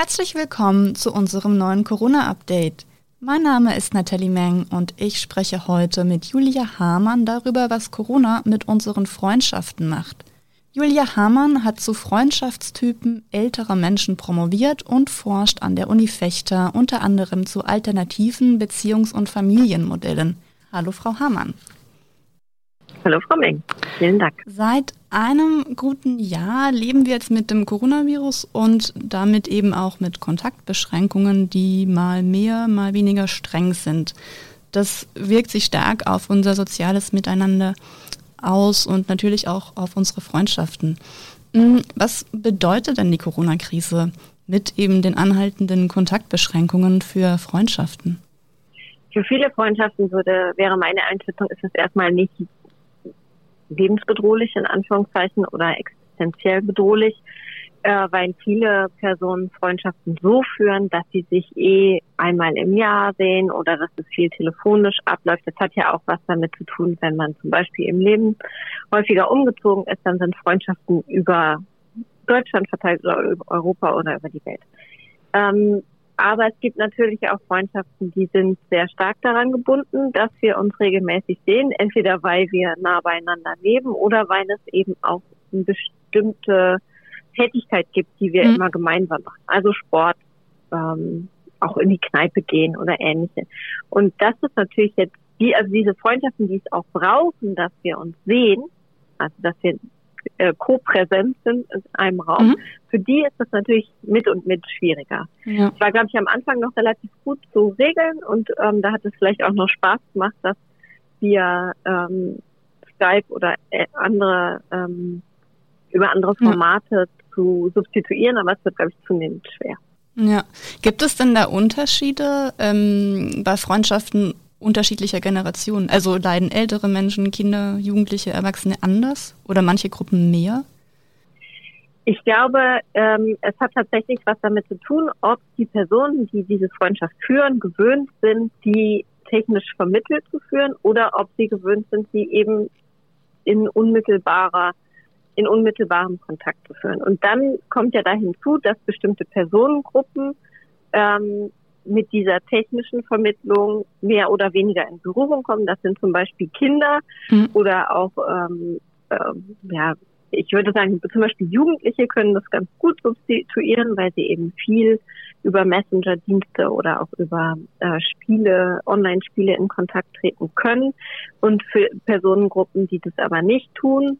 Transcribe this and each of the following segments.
Herzlich willkommen zu unserem neuen Corona-Update. Mein Name ist Nathalie Meng und ich spreche heute mit Julia Hamann darüber, was Corona mit unseren Freundschaften macht. Julia Hamann hat zu Freundschaftstypen älterer Menschen promoviert und forscht an der Uni Fechter unter anderem zu alternativen Beziehungs- und Familienmodellen. Hallo, Frau Hamann. Hallo, Frau Meng. Vielen Dank. Seit einem guten Jahr leben wir jetzt mit dem Coronavirus und damit eben auch mit Kontaktbeschränkungen, die mal mehr, mal weniger streng sind. Das wirkt sich stark auf unser soziales Miteinander aus und natürlich auch auf unsere Freundschaften. Hm, was bedeutet denn die Corona-Krise mit eben den anhaltenden Kontaktbeschränkungen für Freundschaften? Für viele Freundschaften würde, wäre meine Einschätzung, ist es erstmal nicht lebensbedrohlich in Anführungszeichen oder existenziell bedrohlich, äh, weil viele Personen Freundschaften so führen, dass sie sich eh einmal im Jahr sehen oder dass es viel telefonisch abläuft. Das hat ja auch was damit zu tun, wenn man zum Beispiel im Leben häufiger umgezogen ist, dann sind Freundschaften über Deutschland verteilt oder über Europa oder über die Welt. Ähm, aber es gibt natürlich auch Freundschaften, die sind sehr stark daran gebunden, dass wir uns regelmäßig sehen, entweder weil wir nah beieinander leben oder weil es eben auch eine bestimmte Tätigkeit gibt, die wir mhm. immer gemeinsam machen. Also Sport, ähm, auch in die Kneipe gehen oder ähnliche. Und das ist natürlich jetzt die, also diese Freundschaften, die es auch brauchen, dass wir uns sehen, also dass wir äh, co-präsent sind in einem Raum, mhm. für die ist das natürlich mit und mit schwieriger. Ja. Es war, glaube ich, am Anfang noch relativ gut zu regeln und ähm, da hat es vielleicht auch noch Spaß gemacht, dass wir ähm, Skype oder äh, andere ähm, über andere Formate ja. zu substituieren, aber es wird, glaube ich, zunehmend schwer. Ja. Gibt es denn da Unterschiede ähm, bei Freundschaften unterschiedlicher Generationen? Also leiden ältere Menschen, Kinder, Jugendliche, Erwachsene anders oder manche Gruppen mehr? Ich glaube, ähm, es hat tatsächlich was damit zu tun, ob die Personen, die diese Freundschaft führen, gewöhnt sind, die technisch vermittelt zu führen oder ob sie gewöhnt sind, sie eben in unmittelbarer in unmittelbarem Kontakt zu führen. Und dann kommt ja da hinzu, dass bestimmte Personengruppen ähm, mit dieser technischen Vermittlung mehr oder weniger in Berührung kommen. Das sind zum Beispiel Kinder mhm. oder auch, ähm, ähm, ja, ich würde sagen, zum Beispiel Jugendliche können das ganz gut substituieren, weil sie eben viel über Messenger-Dienste oder auch über äh, Spiele, Online-Spiele in Kontakt treten können. Und für Personengruppen, die das aber nicht tun,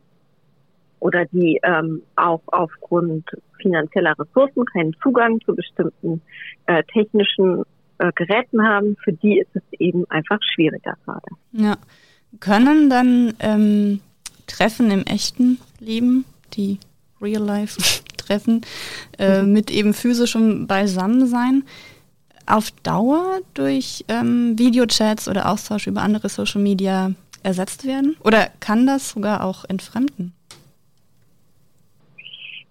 oder die ähm, auch aufgrund finanzieller Ressourcen keinen Zugang zu bestimmten äh, technischen äh, Geräten haben, für die ist es eben einfach schwieriger gerade. Ja. Können dann ähm, Treffen im echten Leben, die Real-Life-Treffen, äh, mhm. mit eben physischem Beisammensein auf Dauer durch ähm, Videochats oder Austausch über andere Social Media ersetzt werden? Oder kann das sogar auch entfremden?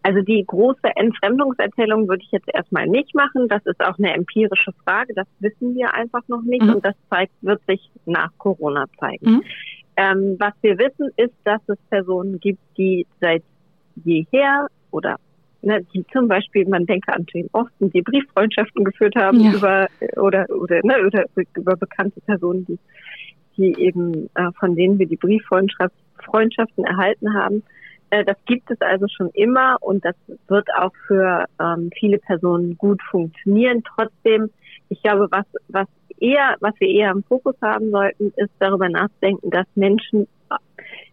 Also die große Entfremdungserzählung würde ich jetzt erstmal nicht machen. Das ist auch eine empirische Frage. Das wissen wir einfach noch nicht mhm. und das zeigt, wird sich nach Corona zeigen. Mhm. Ähm, was wir wissen, ist, dass es Personen gibt, die seit jeher oder ne, die zum Beispiel, man denke an Jane Austen, die Brieffreundschaften geführt haben ja. über oder oder, ne, oder über bekannte Personen, die die eben äh, von denen wir die Brieffreundschaften erhalten haben. Äh, das gibt es also schon immer und das wird auch für ähm, viele Personen gut funktionieren. Trotzdem, ich glaube, was, was eher, was wir eher im Fokus haben sollten, ist darüber nachzudenken, dass Menschen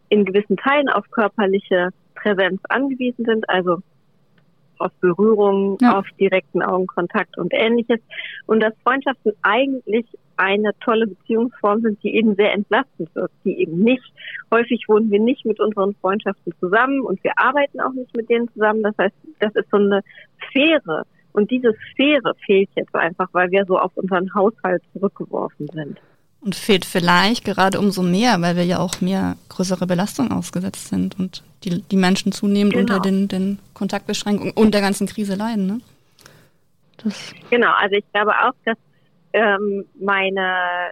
in gewissen Teilen auf körperliche Präsenz angewiesen sind, also auf Berührung, ja. auf direkten Augenkontakt und ähnliches. Und dass Freundschaften eigentlich eine tolle Beziehungsform sind, die eben sehr entlastend wird, die eben nicht, häufig wohnen wir nicht mit unseren Freundschaften zusammen und wir arbeiten auch nicht mit denen zusammen. Das heißt, das ist so eine Sphäre. Und diese Sphäre fehlt jetzt einfach, weil wir so auf unseren Haushalt zurückgeworfen sind. Und fehlt vielleicht gerade umso mehr, weil wir ja auch mehr größere Belastung ausgesetzt sind und die, die Menschen zunehmend genau. unter den, den Kontaktbeschränkungen und der ganzen Krise leiden. Ne? Das genau, also ich glaube auch, dass ähm, meine,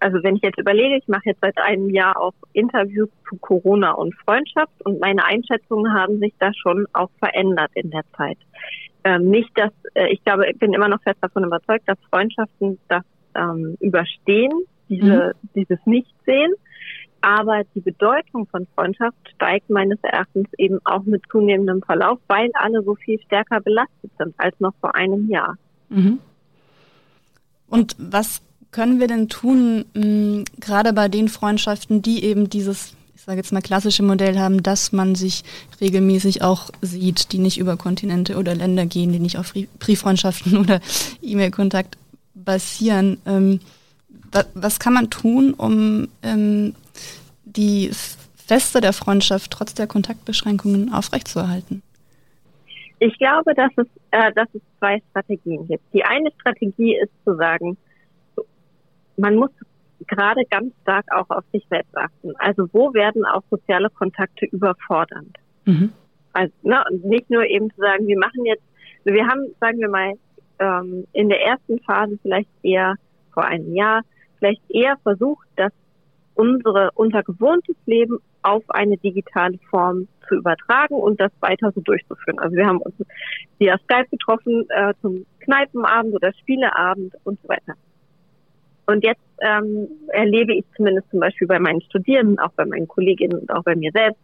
also wenn ich jetzt überlege, ich mache jetzt seit einem Jahr auch Interviews zu Corona und Freundschaft und meine Einschätzungen haben sich da schon auch verändert in der Zeit. ähm, nicht, dass äh, ich glaube, ich bin immer noch fest davon überzeugt, dass Freundschaften das ähm, überstehen, diese, mhm. dieses Nichtsehen. Aber die Bedeutung von Freundschaft steigt meines Erachtens eben auch mit zunehmendem Verlauf, weil alle so viel stärker belastet sind als noch vor einem Jahr. Mhm. Und was können wir denn tun, mh, gerade bei den Freundschaften, die eben dieses, ich sage jetzt mal, klassische Modell haben, dass man sich regelmäßig auch sieht, die nicht über Kontinente oder Länder gehen, die nicht auf Brieffreundschaften oder E-Mail-Kontakt basieren. Ähm, was kann man tun, um ähm, die Feste der Freundschaft trotz der Kontaktbeschränkungen aufrechtzuerhalten? Ich glaube, dass es, äh, dass es zwei Strategien gibt. Die eine Strategie ist zu sagen, man muss gerade ganz stark auch auf sich selbst achten. Also wo werden auch soziale Kontakte überfordernd? Mhm. Also ne, nicht nur eben zu sagen, wir machen jetzt, wir haben, sagen wir mal, ähm, in der ersten Phase vielleicht eher vor einem Jahr, vielleicht eher versucht, dass unsere, unser gewohntes Leben auf eine digitale Form zu übertragen und das weiter so durchzuführen. Also wir haben uns via Skype getroffen äh, zum Kneipenabend oder Spieleabend und so weiter. Und jetzt ähm, erlebe ich zumindest zum Beispiel bei meinen Studierenden, auch bei meinen Kolleginnen und auch bei mir selbst,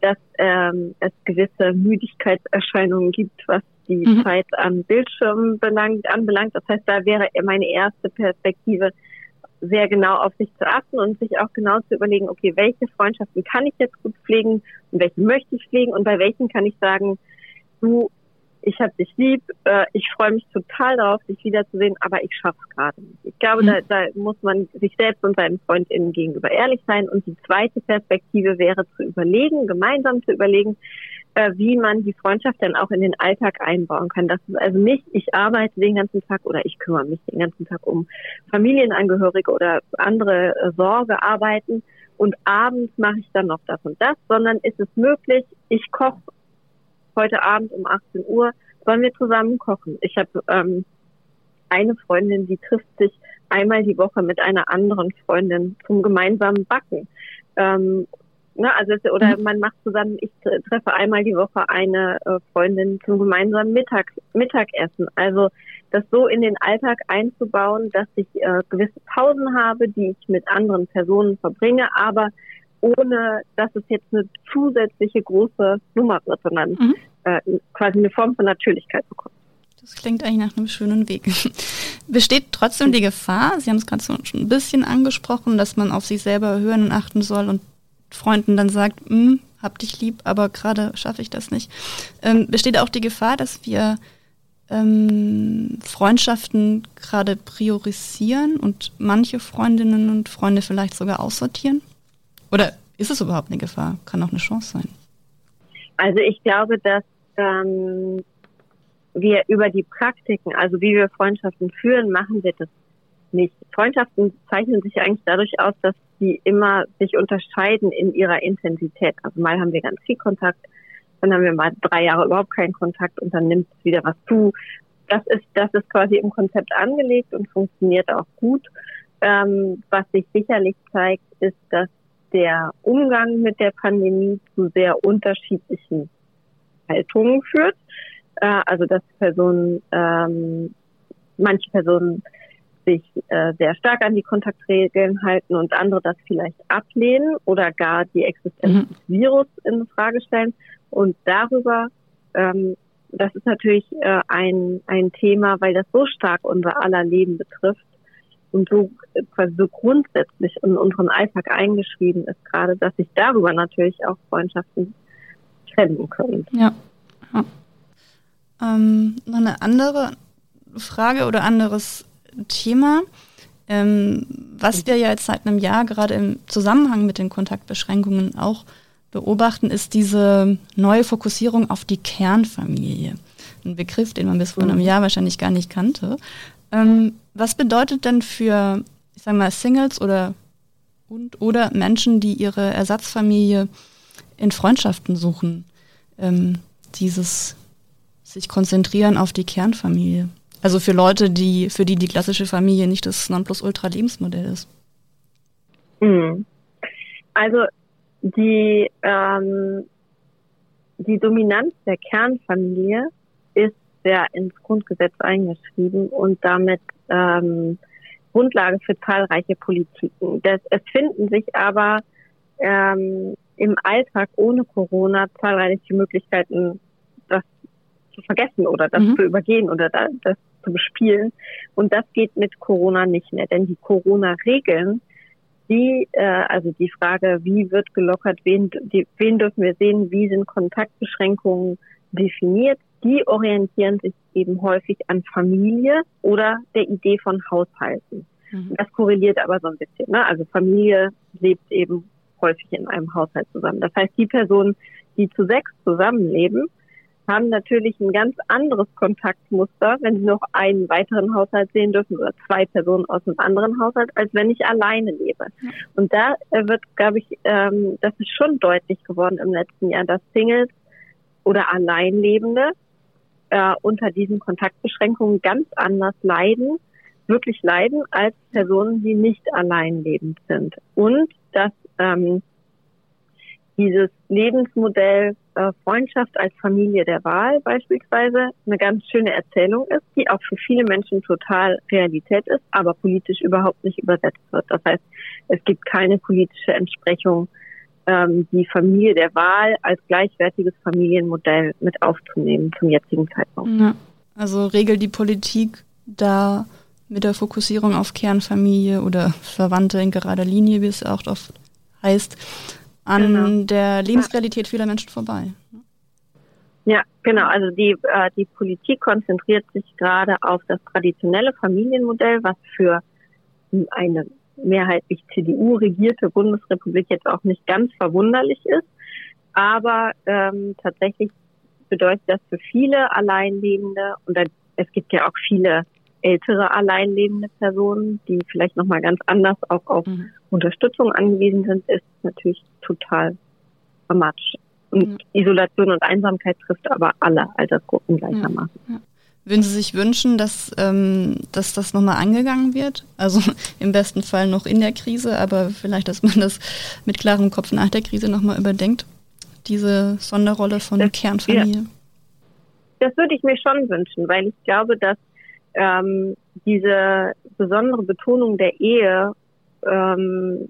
dass ähm, es gewisse Müdigkeitserscheinungen gibt, was die mhm. Zeit am Bildschirm belangt, anbelangt. Das heißt, da wäre meine erste Perspektive, sehr genau auf sich zu achten und sich auch genau zu überlegen, okay, welche Freundschaften kann ich jetzt gut pflegen und welche möchte ich pflegen und bei welchen kann ich sagen, du, ich habe dich lieb, äh, ich freue mich total darauf, dich wiederzusehen, aber ich schaffe es gerade nicht. Ich glaube, mhm. da, da muss man sich selbst und seinen FreundInnen gegenüber ehrlich sein. Und die zweite Perspektive wäre zu überlegen, gemeinsam zu überlegen, äh, wie man die Freundschaft dann auch in den Alltag einbauen kann. Das ist also nicht, ich arbeite den ganzen Tag oder ich kümmere mich den ganzen Tag um Familienangehörige oder andere äh, Sorge arbeiten und abends mache ich dann noch das und das, sondern ist es möglich, ich koche heute Abend um 18 Uhr, sollen wir zusammen kochen. Ich habe ähm, eine Freundin, die trifft sich einmal die Woche mit einer anderen Freundin zum gemeinsamen Backen. Ähm, ne, also oder mhm. man macht zusammen, ich treffe einmal die Woche eine äh, Freundin zum gemeinsamen Mittag, Mittagessen. Also das so in den Alltag einzubauen, dass ich äh, gewisse Pausen habe, die ich mit anderen Personen verbringe, aber ohne dass es jetzt eine zusätzliche große Nummer wird, sondern mhm. äh, quasi eine Form von Natürlichkeit bekommt. Das klingt eigentlich nach einem schönen Weg. Besteht trotzdem die Gefahr, Sie haben es gerade schon ein bisschen angesprochen, dass man auf sich selber hören und achten soll und Freunden dann sagt, hm, hab dich lieb, aber gerade schaffe ich das nicht. Ähm, besteht auch die Gefahr, dass wir ähm, Freundschaften gerade priorisieren und manche Freundinnen und Freunde vielleicht sogar aussortieren? Oder ist es überhaupt eine Gefahr? Kann auch eine Chance sein. Also ich glaube, dass ähm, wir über die Praktiken, also wie wir Freundschaften führen, machen wir das nicht. Freundschaften zeichnen sich eigentlich dadurch aus, dass sie immer sich unterscheiden in ihrer Intensität. Also mal haben wir ganz viel Kontakt, dann haben wir mal drei Jahre überhaupt keinen Kontakt und dann nimmt es wieder was zu. Das ist, das ist quasi im Konzept angelegt und funktioniert auch gut. Ähm, was sich sicherlich zeigt, ist, dass der Umgang mit der Pandemie zu sehr unterschiedlichen Haltungen führt. Äh, also dass Personen, ähm, manche Personen sich äh, sehr stark an die Kontaktregeln halten und andere das vielleicht ablehnen oder gar die Existenz mhm. des Virus in Frage stellen. Und darüber, ähm, das ist natürlich äh, ein, ein Thema, weil das so stark unser aller Leben betrifft und so quasi so grundsätzlich in unseren Alltag eingeschrieben ist, gerade, dass sich darüber natürlich auch Freundschaften trennen können. Ja. ja. Ähm, noch eine andere Frage oder anderes Thema. Ähm, was wir ja jetzt seit einem Jahr gerade im Zusammenhang mit den Kontaktbeschränkungen auch beobachten, ist diese neue Fokussierung auf die Kernfamilie. Ein Begriff, den man bis vor einem mhm. Jahr wahrscheinlich gar nicht kannte. Ähm, was bedeutet denn für, ich sage mal, Singles oder und oder Menschen, die ihre Ersatzfamilie in Freundschaften suchen, ähm, dieses sich konzentrieren auf die Kernfamilie? Also für Leute, die, für die die klassische Familie nicht das Nonplusultra-Lebensmodell ist. Mhm. Also die, ähm, die Dominanz der Kernfamilie ist ja ins Grundgesetz eingeschrieben und damit ähm, Grundlage für zahlreiche Politiken. Das, es finden sich aber ähm, im Alltag ohne Corona zahlreiche Möglichkeiten, das zu vergessen oder das mhm. zu übergehen oder das, das zu bespielen. Und das geht mit Corona nicht mehr, denn die Corona-Regeln, die, äh, also die Frage, wie wird gelockert, wen, die, wen dürfen wir sehen, wie sind Kontaktbeschränkungen definiert, die orientieren sich eben häufig an Familie oder der Idee von Haushalten. Mhm. Das korreliert aber so ein bisschen. Ne? Also Familie lebt eben häufig in einem Haushalt zusammen. Das heißt, die Personen, die zu sechs zusammenleben, haben natürlich ein ganz anderes Kontaktmuster, wenn sie noch einen weiteren Haushalt sehen dürfen oder zwei Personen aus einem anderen Haushalt, als wenn ich alleine lebe. Und da äh, wird, glaube ich, ähm, das ist schon deutlich geworden im letzten Jahr, dass Singles oder Alleinlebende äh, unter diesen Kontaktbeschränkungen ganz anders leiden, wirklich leiden, als Personen, die nicht alleinlebend sind. Und dass ähm, dieses Lebensmodell äh, Freundschaft als Familie der Wahl beispielsweise eine ganz schöne Erzählung ist, die auch für viele Menschen total Realität ist, aber politisch überhaupt nicht übersetzt wird. Das heißt, es gibt keine politische Entsprechung, ähm, die Familie der Wahl als gleichwertiges Familienmodell mit aufzunehmen zum jetzigen Zeitpunkt. Ja, also regelt die Politik da mit der Fokussierung auf Kernfamilie oder Verwandte in gerader Linie, wie es auch oft heißt, an genau. der Lebensrealität vieler Menschen vorbei. Ja, genau. Also die, äh, die Politik konzentriert sich gerade auf das traditionelle Familienmodell, was für eine mehrheitlich CDU-regierte Bundesrepublik jetzt auch nicht ganz verwunderlich ist. Aber ähm, tatsächlich bedeutet das für viele Alleinlebende, und es gibt ja auch viele ältere alleinlebende Personen, die vielleicht nochmal ganz anders auch auf mhm. Unterstützung angewiesen sind, ist natürlich total dramatisch. Und mhm. Isolation und Einsamkeit trifft aber alle Altersgruppen gleichermaßen. Ja. Würden Sie sich wünschen, dass, ähm, dass das nochmal angegangen wird? Also im besten Fall noch in der Krise, aber vielleicht, dass man das mit klarem Kopf nach der Krise nochmal überdenkt, diese Sonderrolle von das, Kernfamilie. Ja. Das würde ich mir schon wünschen, weil ich glaube, dass ähm, diese besondere Betonung der Ehe ähm,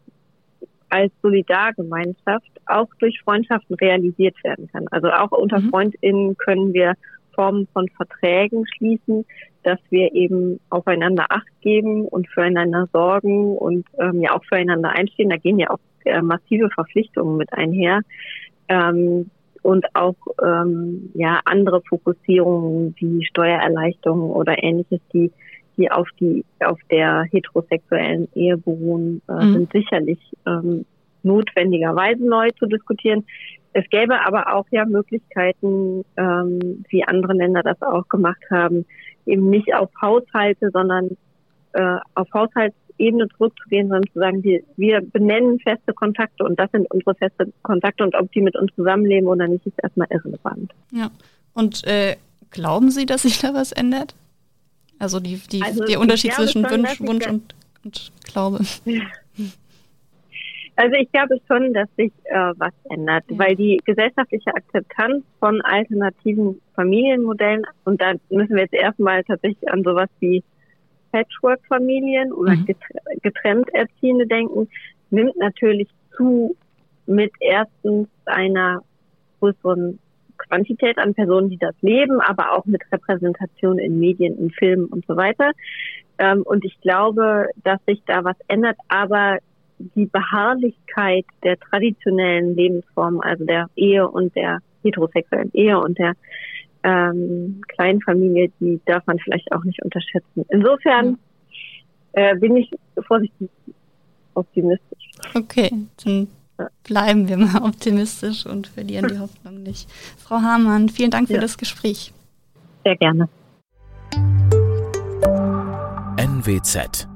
als Solidargemeinschaft auch durch Freundschaften realisiert werden kann. Also auch unter mhm. FreundInnen können wir Formen von Verträgen schließen, dass wir eben aufeinander Acht geben und füreinander sorgen und ähm, ja auch füreinander einstehen. Da gehen ja auch äh, massive Verpflichtungen mit einher. Ähm, und auch ähm, ja andere Fokussierungen wie Steuererleichterungen oder ähnliches, die die auf die auf der heterosexuellen Ehe beruhen, äh, mhm. sind sicherlich ähm, notwendigerweise neu zu diskutieren. Es gäbe aber auch ja Möglichkeiten, ähm, wie andere Länder das auch gemacht haben, eben nicht auf Haushalte, sondern äh, auf Haushalts Ebene zurückzugehen, sondern zu sagen, wir, wir benennen feste Kontakte und das sind unsere feste Kontakte und ob die mit uns zusammenleben oder nicht, ist erstmal irrelevant. Ja. Und äh, glauben Sie, dass sich da was ändert? Also die, die, also der Unterschied zwischen Wunsch, Wunsch und, und Glaube. Also ich glaube schon, dass sich äh, was ändert, ja. weil die gesellschaftliche Akzeptanz von alternativen Familienmodellen, und da müssen wir jetzt erstmal tatsächlich an sowas wie Patchwork-Familien oder mhm. getrennt Erziehende denken, nimmt natürlich zu mit erstens einer größeren Quantität an Personen, die das leben, aber auch mit Repräsentation in Medien, in Filmen und so weiter. Ähm, und ich glaube, dass sich da was ändert, aber die Beharrlichkeit der traditionellen Lebensform, also der Ehe und der heterosexuellen Ehe und der ähm, Kleinfamilie, die darf man vielleicht auch nicht unterschätzen. Insofern äh, bin ich vorsichtig optimistisch. Okay, dann bleiben wir mal optimistisch und verlieren die Hoffnung nicht. Frau Hamann, vielen Dank für ja. das Gespräch. Sehr gerne. NWZ